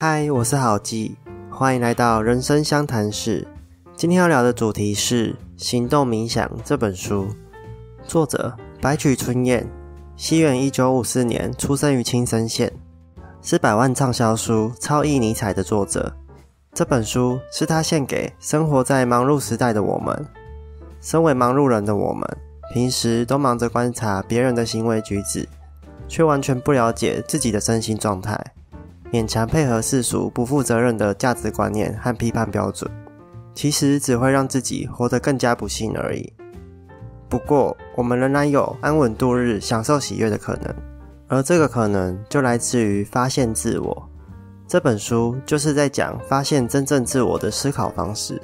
嗨，我是郝记，欢迎来到人生相谈室。今天要聊的主题是《行动冥想》这本书，作者白曲春彦，西元一九五四年出生于青森县，是百万畅销书《超意尼采》的作者。这本书是他献给生活在忙碌时代的我们。身为忙碌人的我们，平时都忙着观察别人的行为举止，却完全不了解自己的身心状态。勉强配合世俗不负责任的价值观念和批判标准，其实只会让自己活得更加不幸而已。不过，我们仍然有安稳度日、享受喜悦的可能，而这个可能就来自于发现自我。这本书就是在讲发现真正自我的思考方式。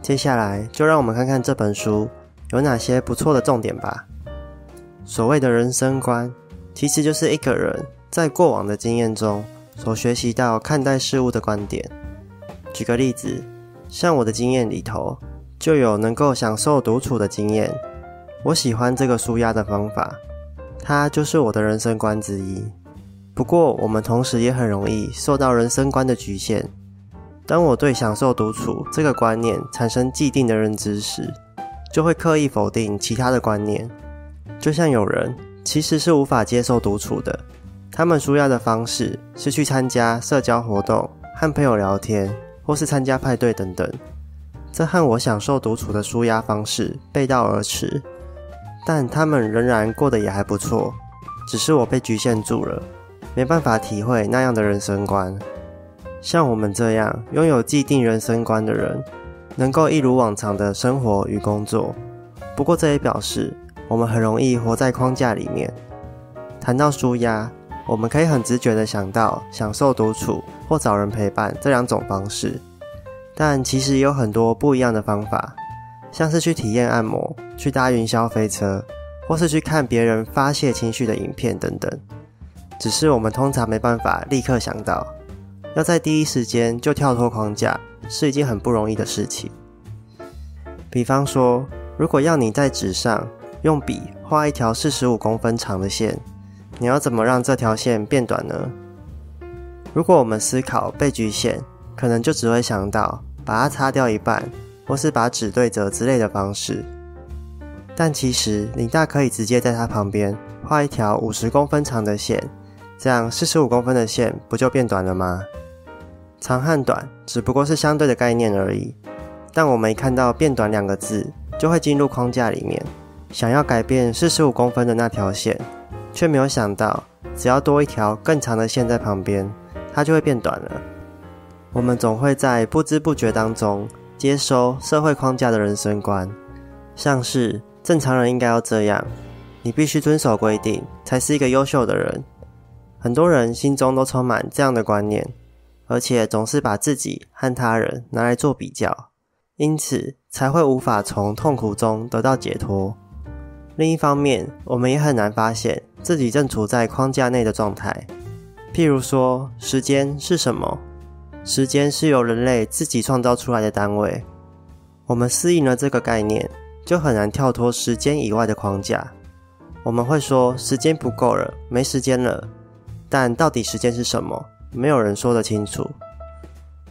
接下来，就让我们看看这本书有哪些不错的重点吧。所谓的人生观，其实就是一个人在过往的经验中。所学习到看待事物的观点。举个例子，像我的经验里头，就有能够享受独处的经验。我喜欢这个舒压的方法，它就是我的人生观之一。不过，我们同时也很容易受到人生观的局限。当我对享受独处这个观念产生既定的认知时，就会刻意否定其他的观念。就像有人其实是无法接受独处的。他们舒压的方式是去参加社交活动、和朋友聊天，或是参加派对等等。这和我享受独处的舒压方式背道而驰，但他们仍然过得也还不错。只是我被局限住了，没办法体会那样的人生观。像我们这样拥有既定人生观的人，能够一如往常的生活与工作。不过这也表示，我们很容易活在框架里面。谈到舒压。我们可以很直觉地想到享受独处或找人陪伴这两种方式，但其实有很多不一样的方法，像是去体验按摩、去搭云霄飞车，或是去看别人发泄情绪的影片等等。只是我们通常没办法立刻想到，要在第一时间就跳脱框架，是一件很不容易的事情。比方说，如果要你在纸上用笔画一条四十五公分长的线。你要怎么让这条线变短呢？如果我们思考被局限，可能就只会想到把它擦掉一半，或是把纸对折之类的方式。但其实你大可以直接在它旁边画一条五十公分长的线，这样四十五公分的线不就变短了吗？长和短只不过是相对的概念而已。但我们一看到“变短”两个字，就会进入框架里面，想要改变四十五公分的那条线。却没有想到，只要多一条更长的线在旁边，它就会变短了。我们总会在不知不觉当中接收社会框架的人生观，像是正常人应该要这样，你必须遵守规定才是一个优秀的人。很多人心中都充满这样的观念，而且总是把自己和他人拿来做比较，因此才会无法从痛苦中得到解脱。另一方面，我们也很难发现自己正处在框架内的状态。譬如说，时间是什么？时间是由人类自己创造出来的单位。我们适应了这个概念，就很难跳脱时间以外的框架。我们会说时间不够了，没时间了。但到底时间是什么？没有人说得清楚。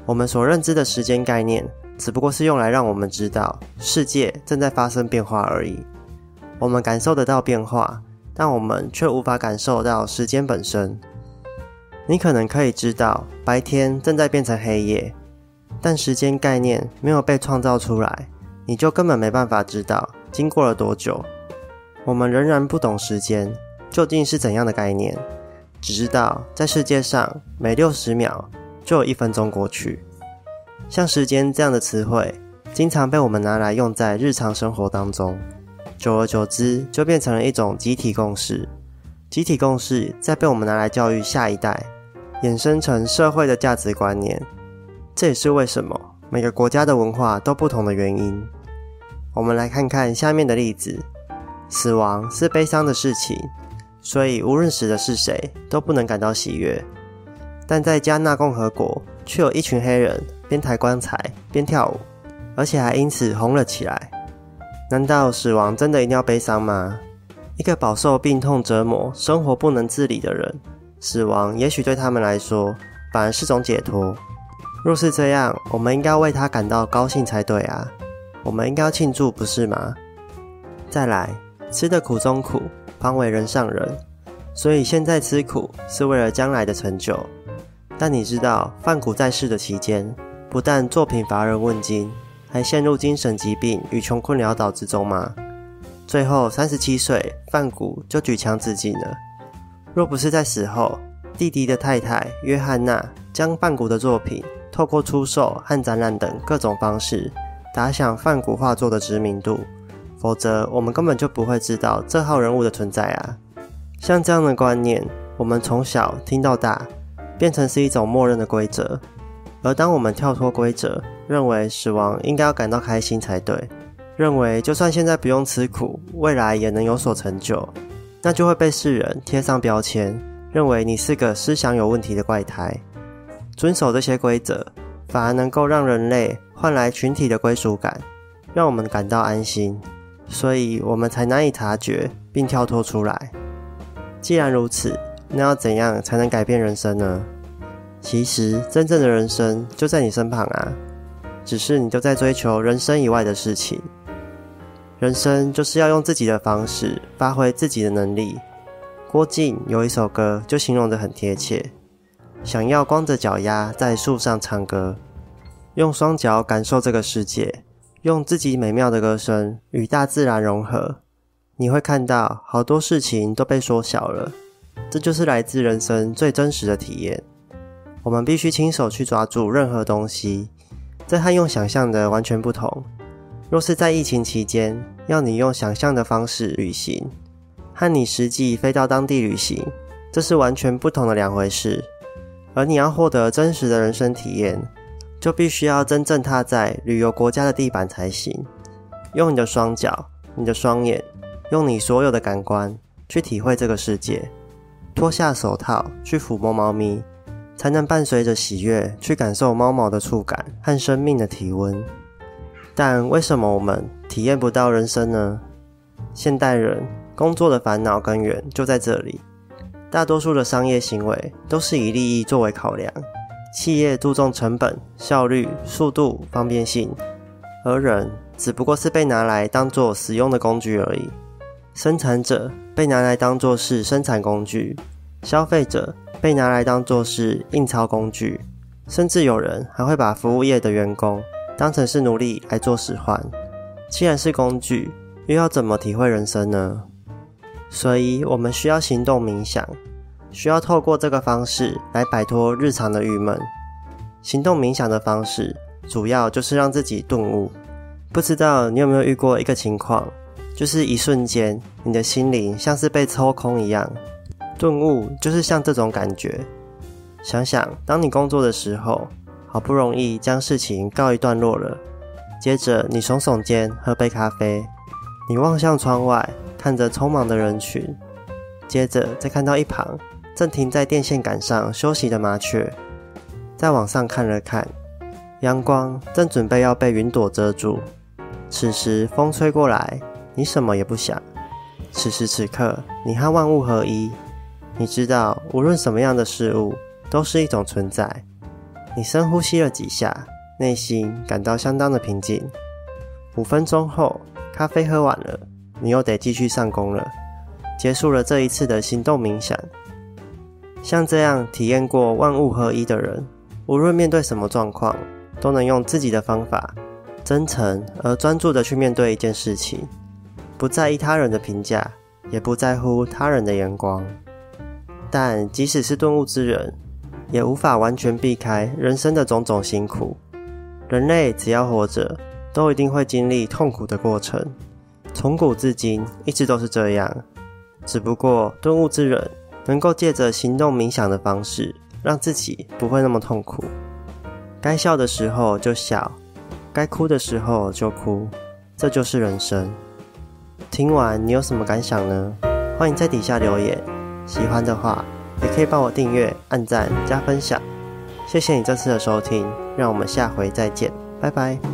我们所认知的时间概念，只不过是用来让我们知道世界正在发生变化而已。我们感受得到变化，但我们却无法感受到时间本身。你可能可以知道白天正在变成黑夜，但时间概念没有被创造出来，你就根本没办法知道经过了多久。我们仍然不懂时间究竟是怎样的概念，只知道在世界上每六十秒就有一分钟过去。像时间这样的词汇，经常被我们拿来用在日常生活当中。久而久之，就变成了一种集体共识。集体共识再被我们拿来教育下一代，衍生成社会的价值观念。这也是为什么每个国家的文化都不同的原因。我们来看看下面的例子：死亡是悲伤的事情，所以无论死的是谁，都不能感到喜悦。但在加纳共和国，却有一群黑人边抬棺材边跳舞，而且还因此红了起来。难道死亡真的一定要悲伤吗？一个饱受病痛折磨、生活不能自理的人，死亡也许对他们来说反而是种解脱。若是这样，我们应该为他感到高兴才对啊！我们应该庆祝，不是吗？再来，吃的苦中苦，方为人上人。所以现在吃苦是为了将来的成就。但你知道，范苦在世的期间，不但作品乏人问津，还陷入精神疾病与穷困潦倒之中吗？最后三十七岁，范谷就举枪自尽了。若不是在死后，弟弟的太太约翰娜将范谷的作品透过出售和展览等各种方式打响范谷画作的知名度，否则我们根本就不会知道这号人物的存在啊！像这样的观念，我们从小听到大，变成是一种默认的规则。而当我们跳脱规则，认为死亡应该要感到开心才对，认为就算现在不用吃苦，未来也能有所成就，那就会被世人贴上标签。认为你是个思想有问题的怪胎，遵守这些规则，反而能够让人类换来群体的归属感，让我们感到安心，所以我们才难以察觉并跳脱出来。既然如此，那要怎样才能改变人生呢？其实，真正的人生就在你身旁啊，只是你都在追求人生以外的事情。人生就是要用自己的方式发挥自己的能力。郭靖有一首歌就形容得很贴切，想要光着脚丫在树上唱歌，用双脚感受这个世界，用自己美妙的歌声与大自然融合，你会看到好多事情都被缩小了。这就是来自人生最真实的体验。我们必须亲手去抓住任何东西，这和用想象的完全不同。若是在疫情期间，要你用想象的方式旅行。和你实际飞到当地旅行，这是完全不同的两回事。而你要获得真实的人生体验，就必须要真正踏在旅游国家的地板才行。用你的双脚、你的双眼，用你所有的感官去体会这个世界。脱下手套去抚摸猫咪，才能伴随着喜悦去感受猫毛的触感和生命的体温。但为什么我们体验不到人生呢？现代人。工作的烦恼根源就在这里。大多数的商业行为都是以利益作为考量，企业注重成本、效率、速度、方便性，而人只不过是被拿来当做使用的工具而已。生产者被拿来当做是生产工具，消费者被拿来当做是印钞工具，甚至有人还会把服务业的员工当成是奴隶来做使唤。既然是工具，又要怎么体会人生呢？所以，我们需要行动冥想，需要透过这个方式来摆脱日常的郁闷。行动冥想的方式，主要就是让自己顿悟。不知道你有没有遇过一个情况，就是一瞬间，你的心灵像是被抽空一样。顿悟就是像这种感觉。想想，当你工作的时候，好不容易将事情告一段落了，接着你耸耸肩，喝杯咖啡，你望向窗外。看着匆忙的人群，接着再看到一旁正停在电线杆上休息的麻雀，再往上看了看，阳光正准备要被云朵遮住。此时风吹过来，你什么也不想。此时此刻，你和万物合一，你知道无论什么样的事物都是一种存在。你深呼吸了几下，内心感到相当的平静。五分钟后，咖啡喝完了。你又得继续上工了，结束了这一次的行动冥想。像这样体验过万物合一的人，无论面对什么状况，都能用自己的方法，真诚而专注的去面对一件事情，不在意他人的评价，也不在乎他人的眼光。但即使是顿悟之人，也无法完全避开人生的种种辛苦。人类只要活着，都一定会经历痛苦的过程。从古至今一直都是这样，只不过顿悟之人能够借着行动冥想的方式，让自己不会那么痛苦。该笑的时候就笑，该哭的时候就哭，这就是人生。听完你有什么感想呢？欢迎在底下留言。喜欢的话也可以帮我订阅、按赞、加分享。谢谢你这次的收听，让我们下回再见，拜拜。